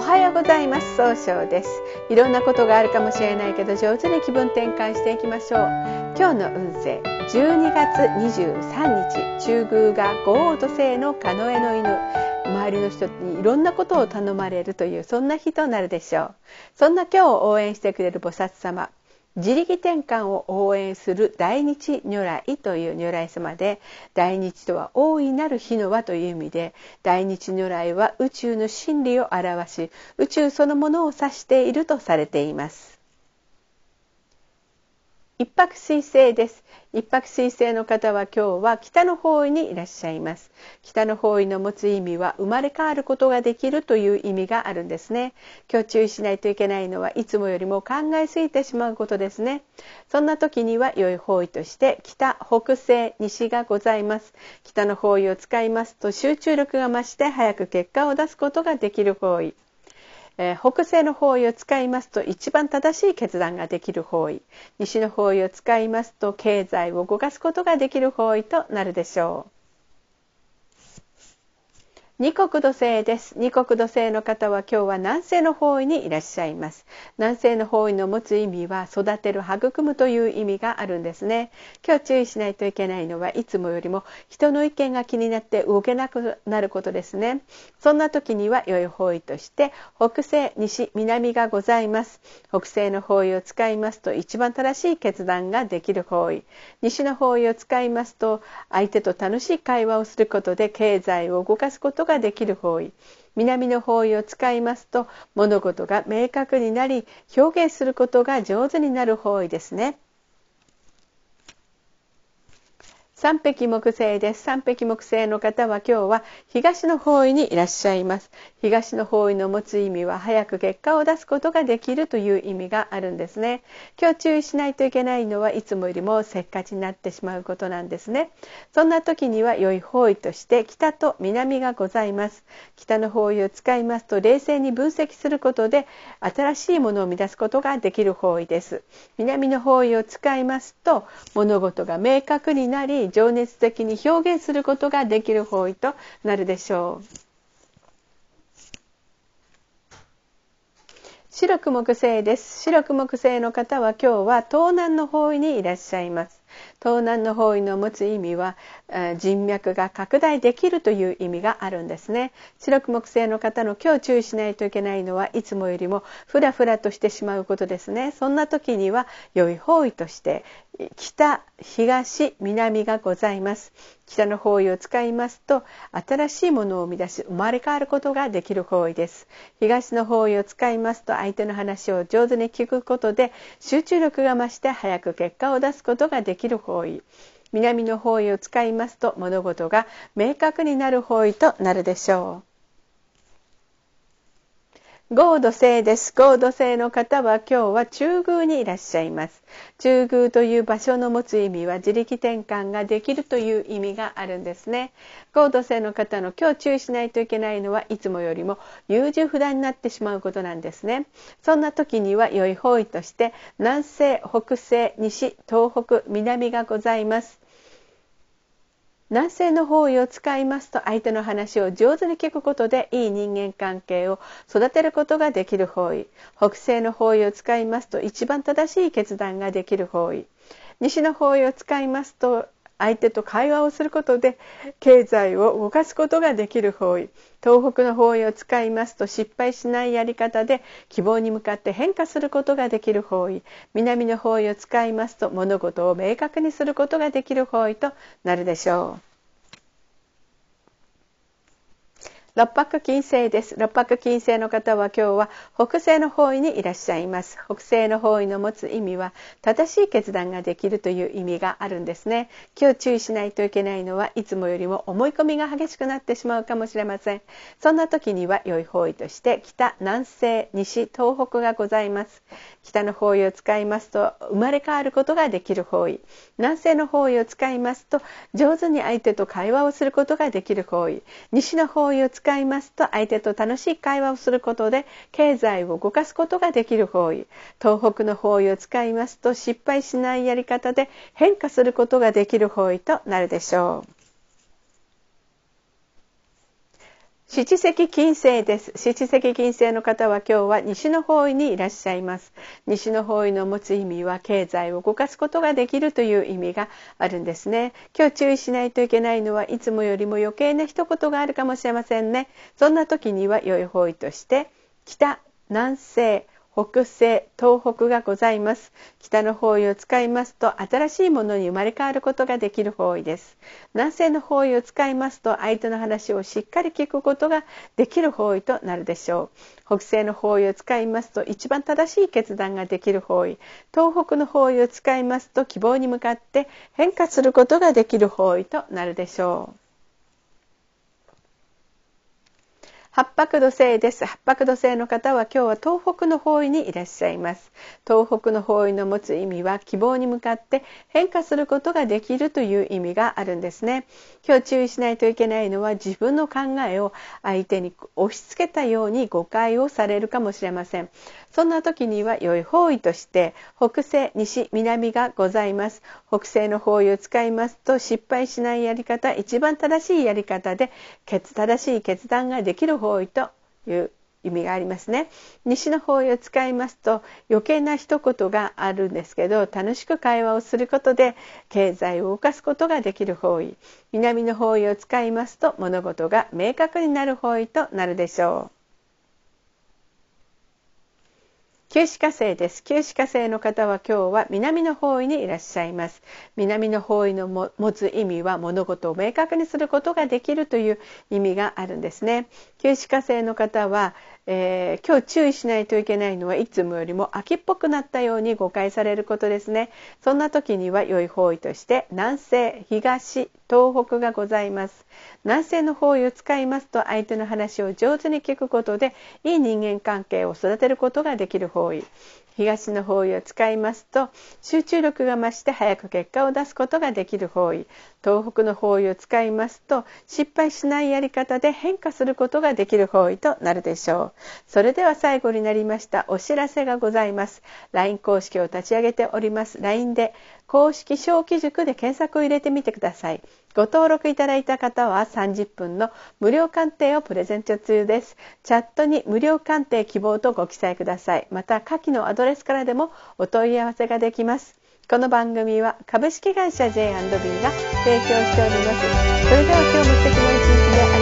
おはようございます。総称です。いろんなことがあるかもしれないけど上手に気分転換していきましょう。今日の運勢12月23日中宮が五王土星のカノエの犬。周りの人にいろんなことを頼まれるというそんな日となるでしょう。そんな今日を応援してくれる菩薩様自力転換を応援する大日如来という如来様で大日とは大いなる日の輪という意味で大日如来は宇宙の真理を表し宇宙そのものを指しているとされています。一泊水星です。一泊水星の方は今日は北の方位にいらっしゃいます。北の方位の持つ意味は生まれ変わることができるという意味があるんですね。今日注意しないといけないのはいつもよりも考えすぎてしまうことですね。そんな時には良い方位として北北西西がございます。北の方位を使いますと集中力が増して早く結果を出すことができる方位。えー、北西の方位を使いますと一番正しい決断ができる方位。西の方位を使いますと経済を動かすことができる方位となるでしょう。二国土星です。二国土星の方は今日は南西の方位にいらっしゃいます。南西の方位の持つ意味は育てる育むという意味があるんですね。今日注意しないといけないのはいつもよりも人の意見が気になって動けなくなることですね。そんな時には良い方位として北西西南がございます。北西の方位を使いますと一番正しい決断ができる方位。西の方位を使いますと相手と楽しい会話をすることで経済を動かすことができる方位。南の方位を使いますと物事が明確になり表現することが上手になる方位ですね。三匹木星です。三匹木星の方は今日は東の方位にいらっしゃいます。東の方位の持つ意味は早く結果を出すことができるという意味があるんですね。今日注意しないといけないのはいつもよりもせっかちになってしまうことなんですね。そんな時には良い方位として北と南がございます。北の方位を使いますと冷静に分析することで新しいものを生み出すことができる方位です。南の方位を使いますと物事が明確になり情熱的に表現することができる方位となるでしょう。白く木星です。白く木星の方は今日は東南の方位にいらっしゃいます。東南の方位の持つ意味は人脈が拡大できるという意味があるんですね。白く木星の方の今日注意しないといけないのはいつもよりもフラフラとしてしまうことですね。そんな時には良い方位として北東南がございます。北の方位を使いますと新しいものを生み出し生まれ変わることができる方位です。東の方位を使いますと相手の話を上手に聞くことで集中力が増して早く結果を出すことができる方位。南の方位を使いますと物事が明確になる方位となるでしょう。合土星です。合土星の方は今日は中宮にいらっしゃいます。中宮という場所の持つ意味は自力転換ができるという意味があるんですね。合土星の方の今日注意しないといけないのはいつもよりも優柔不断になってしまうことなんですね。そんな時には良い方位として南西、北西、西、東北、南がございます。南西の方位を使いますと相手の話を上手に聞くことでいい人間関係を育てることができる方位。北西の方位を使いますと一番正しい決断ができる方位。西の方位を使いますと相手と会話をすることで経済を動かすことができる方位東北の方位を使いますと失敗しないやり方で希望に向かって変化することができる方位南の方位を使いますと物事を明確にすることができる方位となるでしょう。六白金星です。六白金星の方は今日は北西の方位にいらっしゃいます。北西の方位の持つ意味は正しい決断ができるという意味があるんですね。今日注意しないといけないのはいつもよりも思い込みが激しくなってしまうかもしれません。そんな時には良い方位として北南西西東北がございます。北の方位を使いますと生まれ変わることができる方位。南西の方位を使いますと上手に相手と会話をすることができる方位。西の方位を使いますと相手と楽しい会話をすることで経済を動かすことができる方位。東北の方位を使いますと失敗しないやり方で変化することができる方位となるでしょう。七石金星です。七石金星の方は今日は西の方位にいらっしゃいます。西の方位の持つ意味は経済を動かすことができるという意味があるんですね。今日注意しないといけないのはいつもよりも余計な一言があるかもしれませんね。そんな時には良い方位として北、南西、北西、東北がございます。北の方位を使いますと新しいものに生まれ変わることができる方位です。南西の方位を使いますと相手の話をしっかり聞くことができる方位となるでしょう。北西の方位を使いますと一番正しい決断ができる方位。東北の方位を使いますと希望に向かって変化することができる方位となるでしょう。八白土星です。八白土星の方は今日は東北の方位にいらっしゃいます。東北の方位の持つ意味は希望に向かって変化することができるという意味があるんですね。今日注意しないといけないのは自分の考えを相手に押し付けたように誤解をされるかもしれません。そんな時には良い方位として北西、西、南がございます。北西の方位を使いますと失敗しないやり方、一番正しいやり方で正しい決断ができる方位という意味がありますね。西の方位を使いますと余計な一言があるんですけど楽しく会話をすることで経済を動かすことができる方位。南の方位を使いますと物事が明確になる方位となるでしょう。旧歯科生です。旧歯科生の方は今日は南の方位にいらっしゃいます。南の方位の持つ意味は物事を明確にすることができるという意味があるんですね。旧歯科生の方はえー、今日注意しないといけないのはいつもよりも秋っぽくなったように誤解されることですね。そんな時には良い方位として南西東北がございます。南西の方位を使いますと相手の話を上手に聞くことでいい人間関係を育てることができる方位。東の方位を使いますと集中力が増して早く結果を出すことができる方位。東北の方位を使いますと失敗しないやり方で変化することができる方位となるでしょう。それでは最後になりましたお知らせがございます。LINE 公式を立ち上げております。LINE で公式小規塾で検索を入れてみてください。ご登録いただいた方は30分の無料鑑定をプレゼント中です。チャットに無料鑑定希望とご記載ください。また、下記のアドレスからでもお問い合わせができます。この番組は株式会社 J&B が提供しております。それでは今日も素敵な一日で